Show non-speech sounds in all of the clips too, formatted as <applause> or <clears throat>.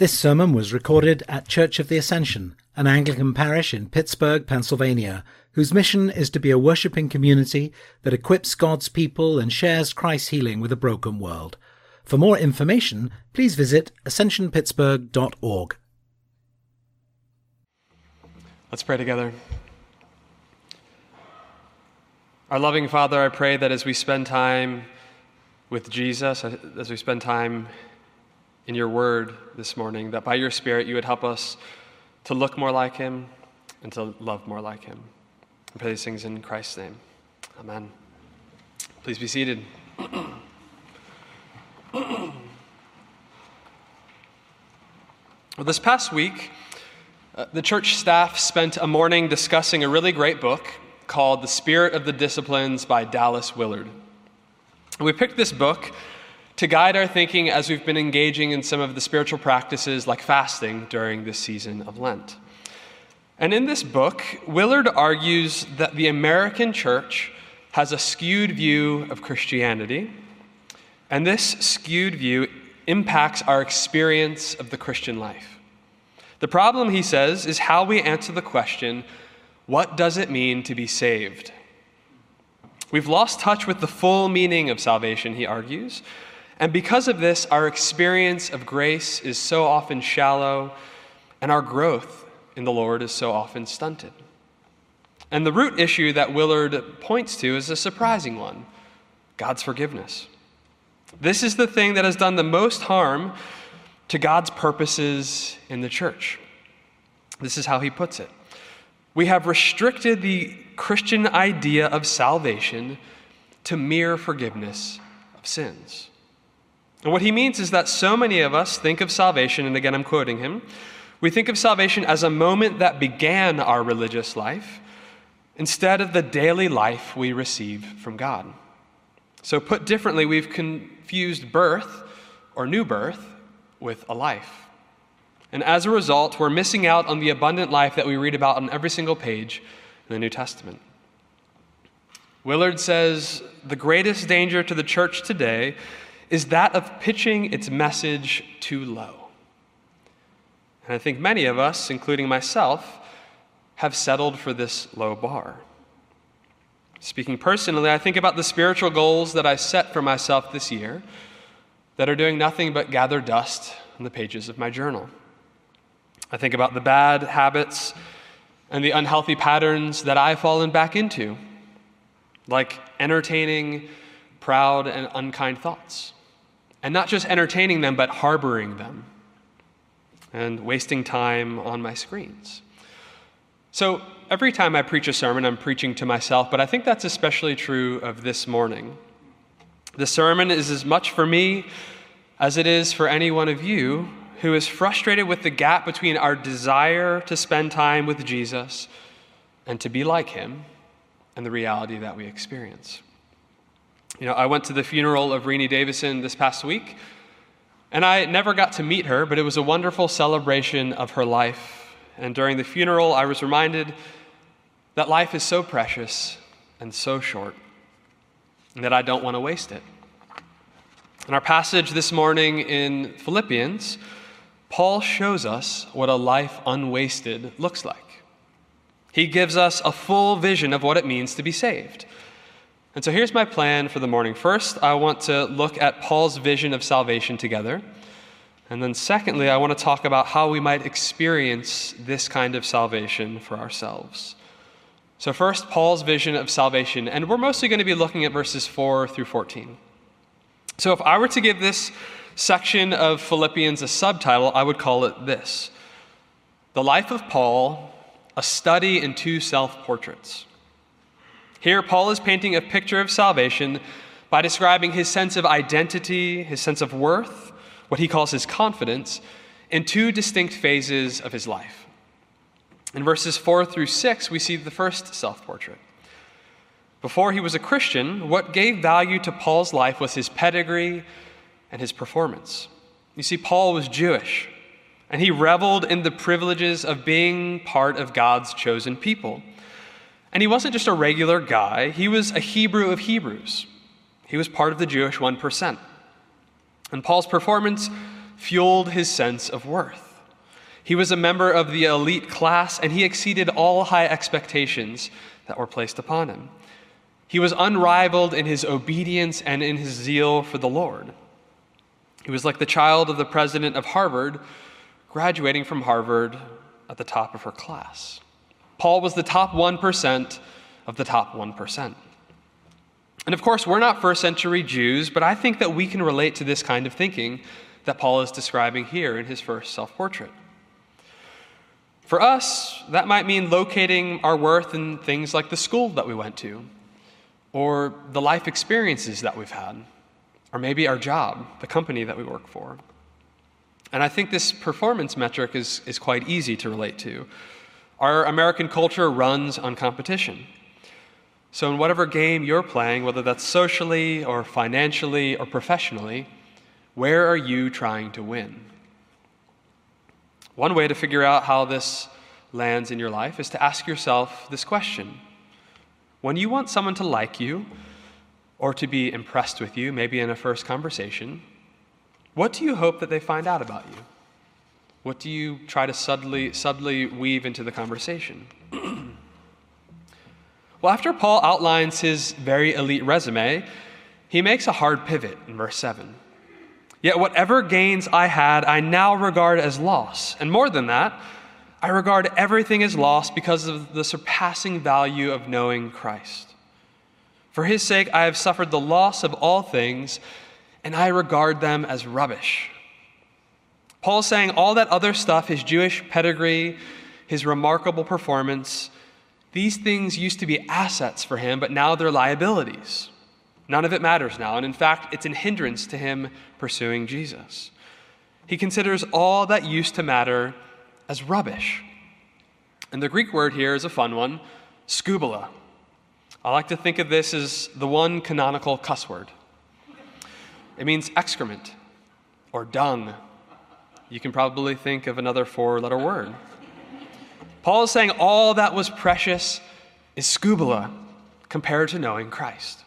This sermon was recorded at Church of the Ascension, an Anglican parish in Pittsburgh, Pennsylvania, whose mission is to be a worshipping community that equips God's people and shares Christ's healing with a broken world. For more information, please visit ascensionpittsburgh.org. Let's pray together. Our loving Father, I pray that as we spend time with Jesus, as we spend time in your word this morning, that by your Spirit you would help us to look more like him and to love more like him. I pray these things in Christ's name. Amen. Please be seated. <clears throat> well, this past week, uh, the church staff spent a morning discussing a really great book called The Spirit of the Disciplines by Dallas Willard. We picked this book to guide our thinking as we've been engaging in some of the spiritual practices like fasting during this season of Lent. And in this book, Willard argues that the American church has a skewed view of Christianity, and this skewed view impacts our experience of the Christian life. The problem, he says, is how we answer the question what does it mean to be saved? We've lost touch with the full meaning of salvation, he argues, and because of this, our experience of grace is so often shallow, and our growth in the Lord is so often stunted. And the root issue that Willard points to is a surprising one God's forgiveness. This is the thing that has done the most harm to God's purposes in the church. This is how he puts it. We have restricted the Christian idea of salvation to mere forgiveness of sins. And what he means is that so many of us think of salvation, and again I'm quoting him, we think of salvation as a moment that began our religious life instead of the daily life we receive from God. So, put differently, we've confused birth or new birth with a life. And as a result, we're missing out on the abundant life that we read about on every single page in the New Testament. Willard says the greatest danger to the church today is that of pitching its message too low. And I think many of us, including myself, have settled for this low bar. Speaking personally, I think about the spiritual goals that I set for myself this year that are doing nothing but gather dust on the pages of my journal. I think about the bad habits and the unhealthy patterns that I've fallen back into, like entertaining proud and unkind thoughts and not just entertaining them, but harboring them and wasting time on my screens. So every time I preach a sermon, I'm preaching to myself, but I think that's especially true of this morning. The sermon is as much for me as it is for any one of you who is frustrated with the gap between our desire to spend time with Jesus and to be like him and the reality that we experience. You know, I went to the funeral of Renee Davison this past week, and I never got to meet her, but it was a wonderful celebration of her life. And during the funeral, I was reminded that life is so precious and so short, and that I don't want to waste it. In our passage this morning in Philippians, Paul shows us what a life unwasted looks like. He gives us a full vision of what it means to be saved. And so here's my plan for the morning. First, I want to look at Paul's vision of salvation together. And then, secondly, I want to talk about how we might experience this kind of salvation for ourselves. So, first, Paul's vision of salvation. And we're mostly going to be looking at verses 4 through 14. So, if I were to give this section of Philippians a subtitle, I would call it this The Life of Paul, a study in two self portraits. Here, Paul is painting a picture of salvation by describing his sense of identity, his sense of worth, what he calls his confidence, in two distinct phases of his life. In verses 4 through 6, we see the first self portrait. Before he was a Christian, what gave value to Paul's life was his pedigree and his performance. You see, Paul was Jewish, and he reveled in the privileges of being part of God's chosen people. And he wasn't just a regular guy, he was a Hebrew of Hebrews. He was part of the Jewish 1%. And Paul's performance fueled his sense of worth. He was a member of the elite class, and he exceeded all high expectations that were placed upon him. He was unrivaled in his obedience and in his zeal for the Lord. He was like the child of the president of Harvard, graduating from Harvard at the top of her class. Paul was the top 1% of the top 1%. And of course, we're not first century Jews, but I think that we can relate to this kind of thinking that Paul is describing here in his first self portrait. For us, that might mean locating our worth in things like the school that we went to, or the life experiences that we've had, or maybe our job, the company that we work for. And I think this performance metric is, is quite easy to relate to. Our American culture runs on competition. So, in whatever game you're playing, whether that's socially or financially or professionally, where are you trying to win? One way to figure out how this lands in your life is to ask yourself this question When you want someone to like you or to be impressed with you, maybe in a first conversation, what do you hope that they find out about you? What do you try to subtly, subtly weave into the conversation? <clears throat> Well, after Paul outlines his very elite resume, he makes a hard pivot in verse 7. Yet whatever gains I had, I now regard as loss. And more than that, I regard everything as loss because of the surpassing value of knowing Christ. For his sake, I have suffered the loss of all things, and I regard them as rubbish. Paul's saying all that other stuff, his Jewish pedigree, his remarkable performance, these things used to be assets for him, but now they're liabilities. None of it matters now, and in fact, it's an hindrance to him pursuing Jesus. He considers all that used to matter as rubbish. And the Greek word here is a fun one skubala. I like to think of this as the one canonical cuss word. It means excrement or dung. You can probably think of another four letter word. Paul is saying all that was precious is skubala compared to knowing Christ.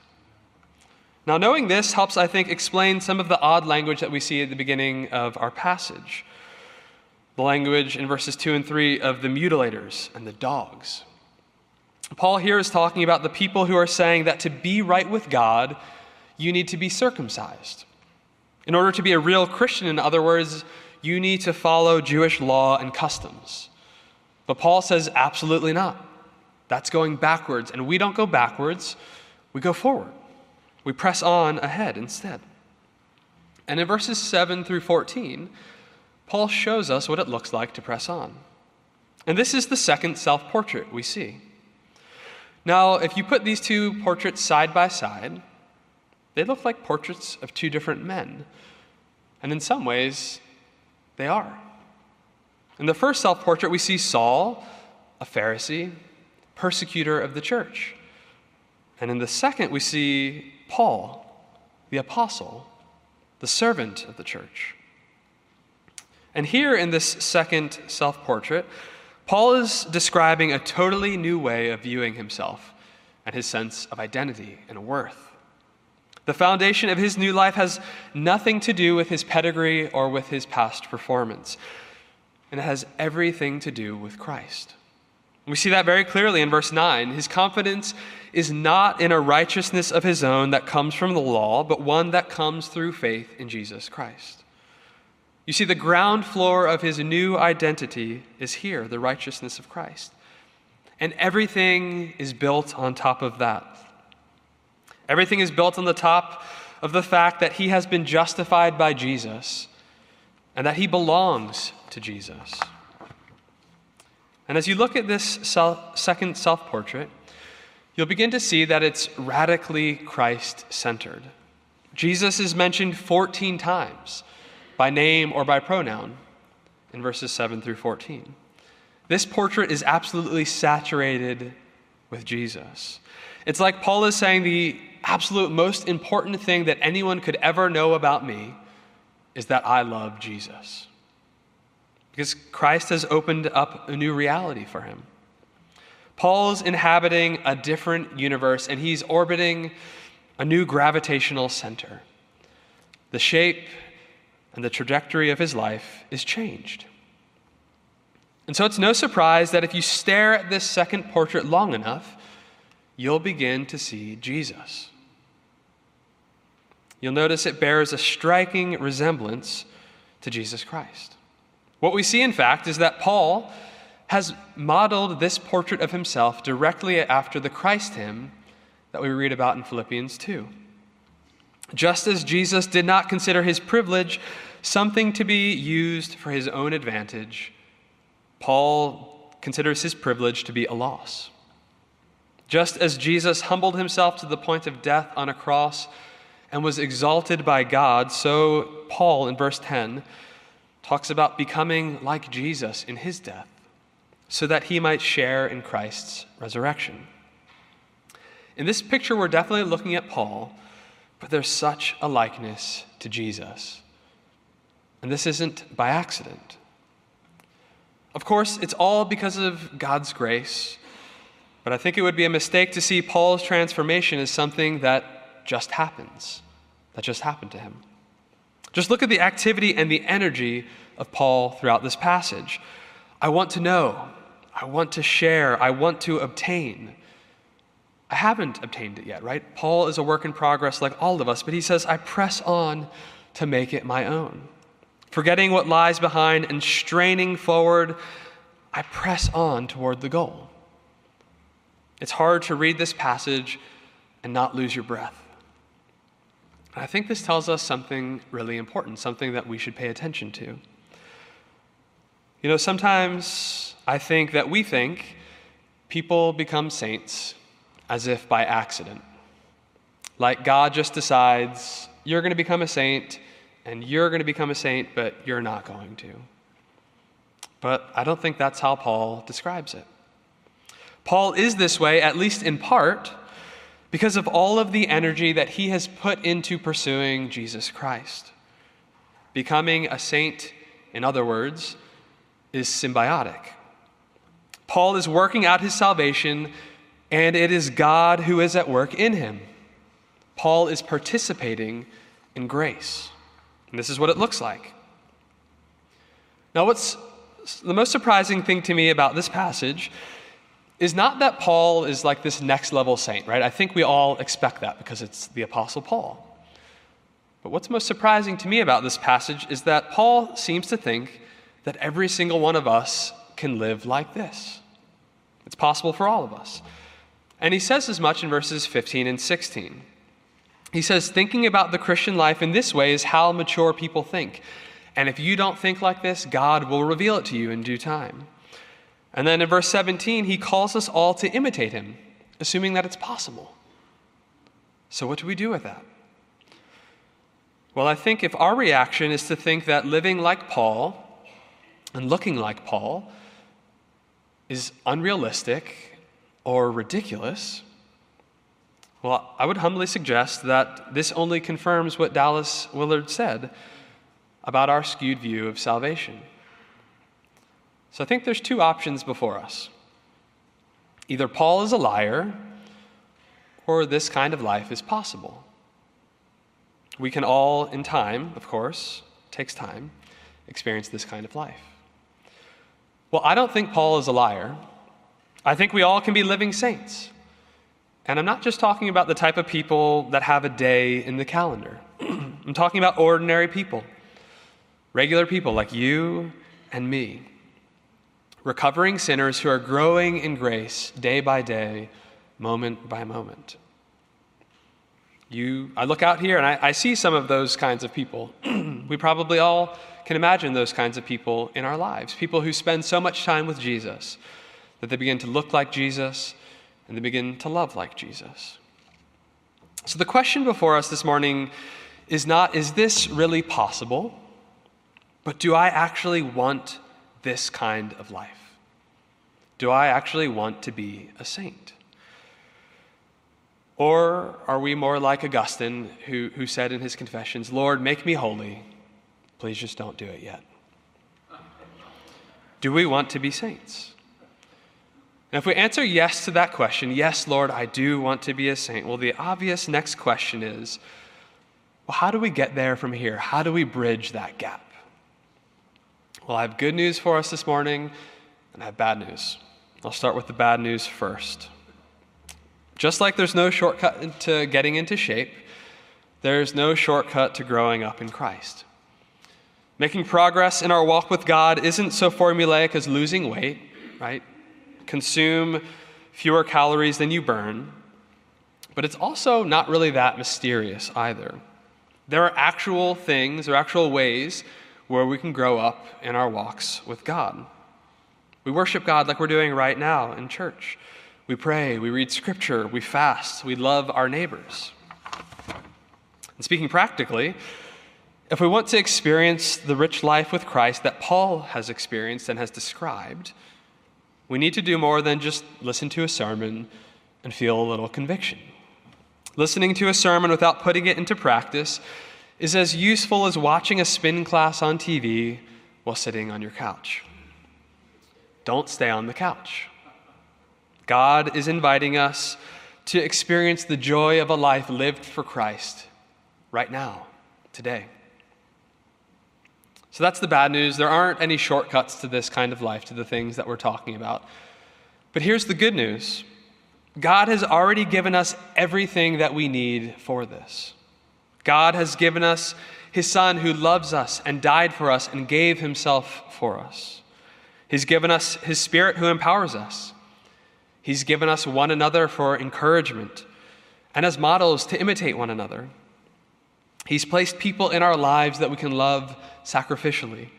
Now, knowing this helps, I think, explain some of the odd language that we see at the beginning of our passage. The language in verses 2 and 3 of the mutilators and the dogs. Paul here is talking about the people who are saying that to be right with God, you need to be circumcised. In order to be a real Christian, in other words, you need to follow Jewish law and customs. But Paul says, absolutely not. That's going backwards. And we don't go backwards, we go forward. We press on ahead instead. And in verses 7 through 14, Paul shows us what it looks like to press on. And this is the second self portrait we see. Now, if you put these two portraits side by side, they look like portraits of two different men. And in some ways, they are. In the first self portrait, we see Saul, a Pharisee, persecutor of the church. And in the second, we see Paul, the apostle, the servant of the church. And here in this second self portrait, Paul is describing a totally new way of viewing himself and his sense of identity and worth. The foundation of his new life has nothing to do with his pedigree or with his past performance and it has everything to do with Christ. We see that very clearly in verse 9. His confidence is not in a righteousness of his own that comes from the law, but one that comes through faith in Jesus Christ. You see, the ground floor of his new identity is here, the righteousness of Christ. And everything is built on top of that. Everything is built on the top of the fact that he has been justified by Jesus and that he belongs to Jesus. And as you look at this self, second self portrait, you'll begin to see that it's radically Christ centered. Jesus is mentioned 14 times by name or by pronoun in verses 7 through 14. This portrait is absolutely saturated with Jesus. It's like Paul is saying the absolute most important thing that anyone could ever know about me is that I love Jesus. Because Christ has opened up a new reality for him. Paul's inhabiting a different universe and he's orbiting a new gravitational center. The shape and the trajectory of his life is changed. And so it's no surprise that if you stare at this second portrait long enough, you'll begin to see Jesus. You'll notice it bears a striking resemblance to Jesus Christ. What we see, in fact, is that Paul has modeled this portrait of himself directly after the Christ hymn that we read about in Philippians 2. Just as Jesus did not consider his privilege something to be used for his own advantage, Paul considers his privilege to be a loss. Just as Jesus humbled himself to the point of death on a cross and was exalted by God, so Paul in verse 10 talks about becoming like Jesus in his death so that he might share in Christ's resurrection. In this picture, we're definitely looking at Paul, but there's such a likeness to Jesus. And this isn't by accident. Of course, it's all because of God's grace, but I think it would be a mistake to see Paul's transformation as something that just happens, that just happened to him. Just look at the activity and the energy of Paul throughout this passage. I want to know, I want to share, I want to obtain. I haven't obtained it yet, right? Paul is a work in progress like all of us, but he says, I press on to make it my own. Forgetting what lies behind and straining forward, I press on toward the goal. It's hard to read this passage and not lose your breath. I think this tells us something really important, something that we should pay attention to. You know, sometimes I think that we think people become saints as if by accident. Like God just decides, you're going to become a saint, and you're going to become a saint, but you're not going to. But I don't think that's how Paul describes it. Paul is this way, at least in part, because of all of the energy that he has put into pursuing Jesus Christ. Becoming a saint, in other words, is symbiotic. Paul is working out his salvation and it is God who is at work in him. Paul is participating in grace. And this is what it looks like. Now, what's the most surprising thing to me about this passage is not that Paul is like this next level saint, right? I think we all expect that because it's the Apostle Paul. But what's most surprising to me about this passage is that Paul seems to think that every single one of us can live like this. It's possible for all of us. And he says as much in verses 15 and 16. He says, Thinking about the Christian life in this way is how mature people think. And if you don't think like this, God will reveal it to you in due time. And then in verse 17, he calls us all to imitate him, assuming that it's possible. So, what do we do with that? Well, I think if our reaction is to think that living like Paul and looking like Paul is unrealistic or ridiculous, well, I would humbly suggest that this only confirms what Dallas Willard said about our skewed view of salvation. So I think there's two options before us. Either Paul is a liar, or this kind of life is possible. We can all, in time, of course, takes time, experience this kind of life. Well, I don't think Paul is a liar. I think we all can be living saints. And I'm not just talking about the type of people that have a day in the calendar. <clears throat> I'm talking about ordinary people, regular people like you and me, recovering sinners who are growing in grace day by day, moment by moment. You, I look out here and I, I see some of those kinds of people. <clears throat> we probably all can imagine those kinds of people in our lives people who spend so much time with Jesus that they begin to look like Jesus and they begin to love like Jesus. So, the question before us this morning is not, is this really possible? But do I actually want this kind of life? Do I actually want to be a saint? Or are we more like Augustine, who, who said in his confessions, Lord, make me holy. Please just don't do it yet. Do we want to be saints? And if we answer yes to that question, yes, Lord, I do want to be a saint, well, the obvious next question is Well, how do we get there from here? How do we bridge that gap? Well, I have good news for us this morning, and I have bad news. I'll start with the bad news first. Just like there's no shortcut to getting into shape, there's no shortcut to growing up in Christ. Making progress in our walk with God isn't so formulaic as losing weight, right? Consume fewer calories than you burn, but it's also not really that mysterious either. There are actual things, there are actual ways where we can grow up in our walks with God. We worship God like we're doing right now in church. We pray, we read scripture, we fast, we love our neighbors. And speaking practically, if we want to experience the rich life with Christ that Paul has experienced and has described, we need to do more than just listen to a sermon and feel a little conviction. Listening to a sermon without putting it into practice is as useful as watching a spin class on TV while sitting on your couch. Don't stay on the couch. God is inviting us to experience the joy of a life lived for Christ right now, today. So that's the bad news. There aren't any shortcuts to this kind of life, to the things that we're talking about. But here's the good news God has already given us everything that we need for this. God has given us His Son who loves us and died for us and gave Himself for us. He's given us His Spirit who empowers us. He's given us one another for encouragement and as models to imitate one another. He's placed people in our lives that we can love sacrificially.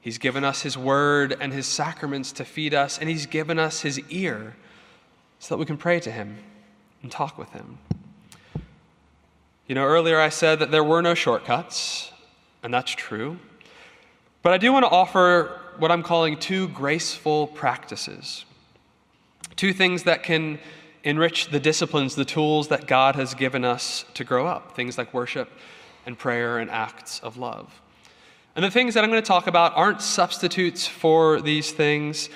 He's given us His Word and His sacraments to feed us, and He's given us His ear so that we can pray to Him and talk with Him. You know, earlier I said that there were no shortcuts, and that's true. But I do want to offer what I'm calling two graceful practices. Two things that can enrich the disciplines, the tools that God has given us to grow up, things like worship and prayer and acts of love. And the things that I'm going to talk about aren't substitutes for these things,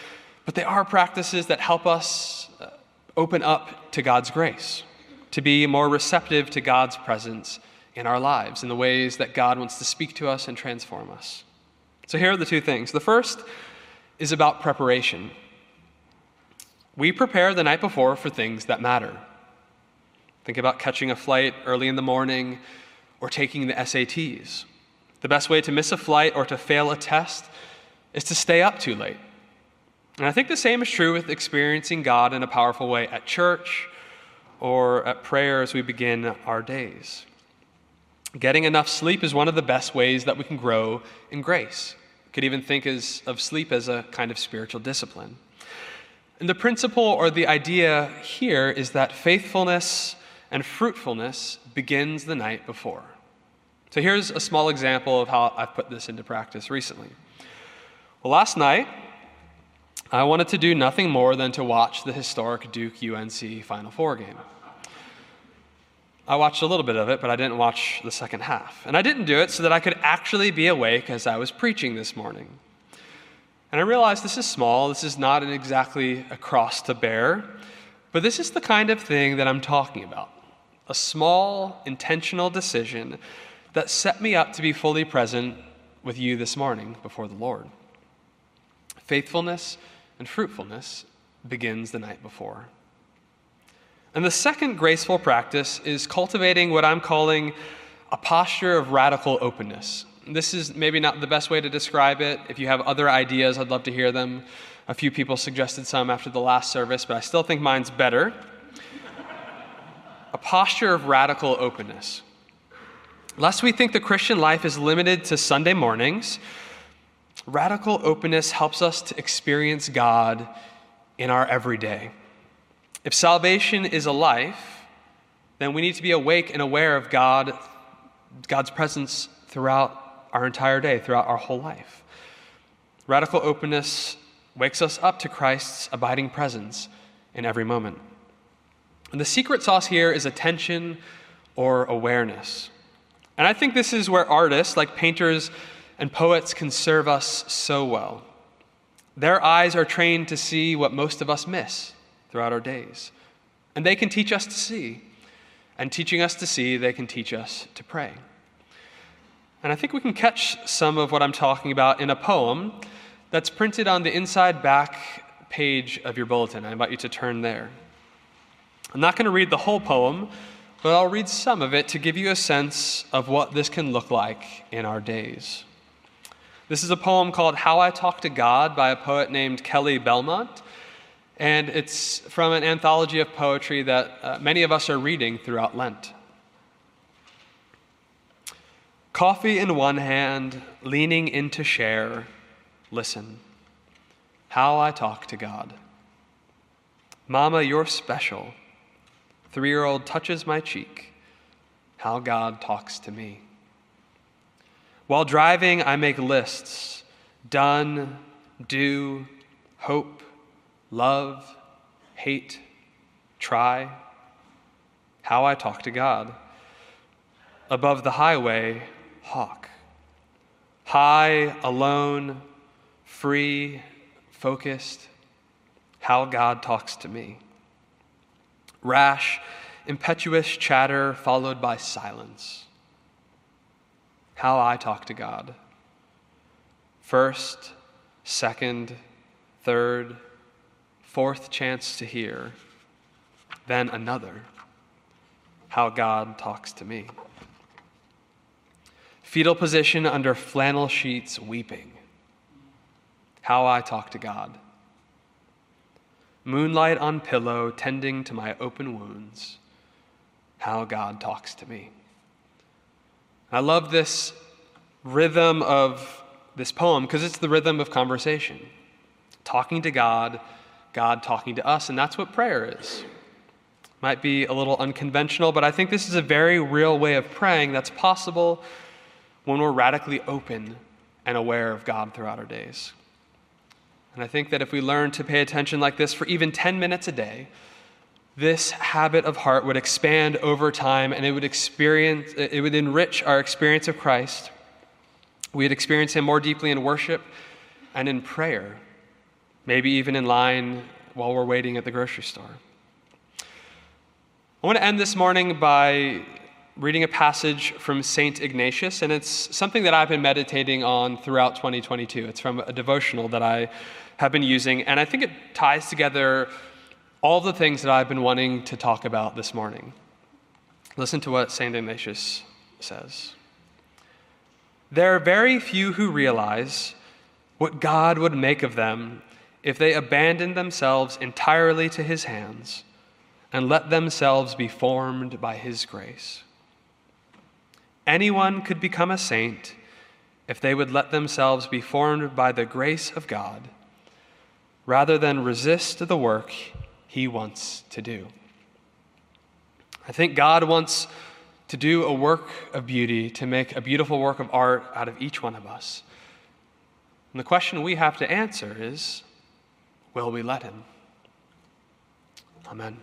but they are practices that help us uh, open up to God's grace, to be more receptive to God's presence in our lives, in the ways that God wants to speak to us and transform us. So here are the two things. The first is about preparation. We prepare the night before for things that matter. Think about catching a flight early in the morning or taking the SATs. The best way to miss a flight or to fail a test is to stay up too late. And I think the same is true with experiencing God in a powerful way at church or at prayer as we begin our days. Getting enough sleep is one of the best ways that we can grow in grace. could even think as, of sleep as a kind of spiritual discipline. And the principle or the idea here is that faithfulness and fruitfulness begins the night before. So here's a small example of how I've put this into practice recently. Well, last night, I wanted to do nothing more than to watch the historic Duke UNC Final Four game. I watched a little bit of it, but I didn't watch the second half. And I didn't do it so that I could actually be awake as I was preaching this morning. And I realized this is small, this is not exactly a cross to bear, but this is the kind of thing that I'm talking about. A small, intentional decision that set me up to be fully present with you this morning before the Lord. Faithfulness and fruitfulness begins the night before. And the second graceful practice is cultivating what I'm calling a posture of radical openness. This is maybe not the best way to describe it. If you have other ideas, I'd love to hear them. A few people suggested some after the last service, but I still think mine's better. a posture of radical openness. Lest we think the Christian life is limited to Sunday mornings, radical openness helps us to experience God in our everyday. If salvation is a life, then we need to be awake and aware of God, God's presence throughout our entire day, throughout our whole life. Radical openness wakes us up to Christ's abiding presence in every moment. And the secret sauce here is attention or awareness. And I think this is where artists, like painters and poets, can serve us so well. Their eyes are trained to see what most of us miss throughout our days. And they can teach us to see. and teaching us to see, they can teach us to pray. And I think we can catch some of what I'm talking about in a poem that's printed on the inside back page of your bulletin. I invite you to turn there. I'm not going to read the whole poem, but I'll read some of it to give you a sense of what this can look like in our days. This is a poem called How I Talk to God by a poet named Kelly Belmont. And it's from an anthology of poetry that uh, many of us are reading throughout Lent. Coffee in one hand, leaning in to share, listen. How I talk to God. Mama, you're special. Three year old touches my cheek. How God talks to me. While driving, I make lists done, do, hope, love, hate, try. How I talk to God. Above the highway, hawk. High, alone, free, focused. How God talks to me. Rash, impetuous chatter followed by silence. How I talk to God. First, second, third, fourth chance to hear, then another. How God talks to me. Fetal position under flannel sheets, weeping. How I talk to God. Moonlight on pillow, tending to my open wounds. How God talks to me. I love this rhythm of this poem because it's the rhythm of conversation. Talking to God, God talking to us, and that's what prayer is. Might be a little unconventional, but I think this is a very real way of praying that's possible when we're radically open and aware of God throughout our days. And I think that if we learn to pay attention like this for even 10 minutes a day, this habit of heart would expand over time and it would experience it would enrich our experience of Christ. We'd experience him more deeply in worship and in prayer, maybe even in line while we're waiting at the grocery store. I want to end this morning by reading a passage from St. Ignatius, and it's something that I've been meditating on throughout 2022. It's from a devotional that I have been using, and I think it ties together all the things that I've been wanting to talk about this morning. Listen to what St. Ignatius says. There are very few who realize what God would make of them if they abandoned themselves entirely to His hands and let themselves be formed by His grace. Anyone could become a saint if they would let themselves be formed by the grace of God rather than resist the work he wants to do. I think God wants to do a work of beauty, to make a beautiful work of art out of each one of us. And the question we have to answer is will we let Him? Amen.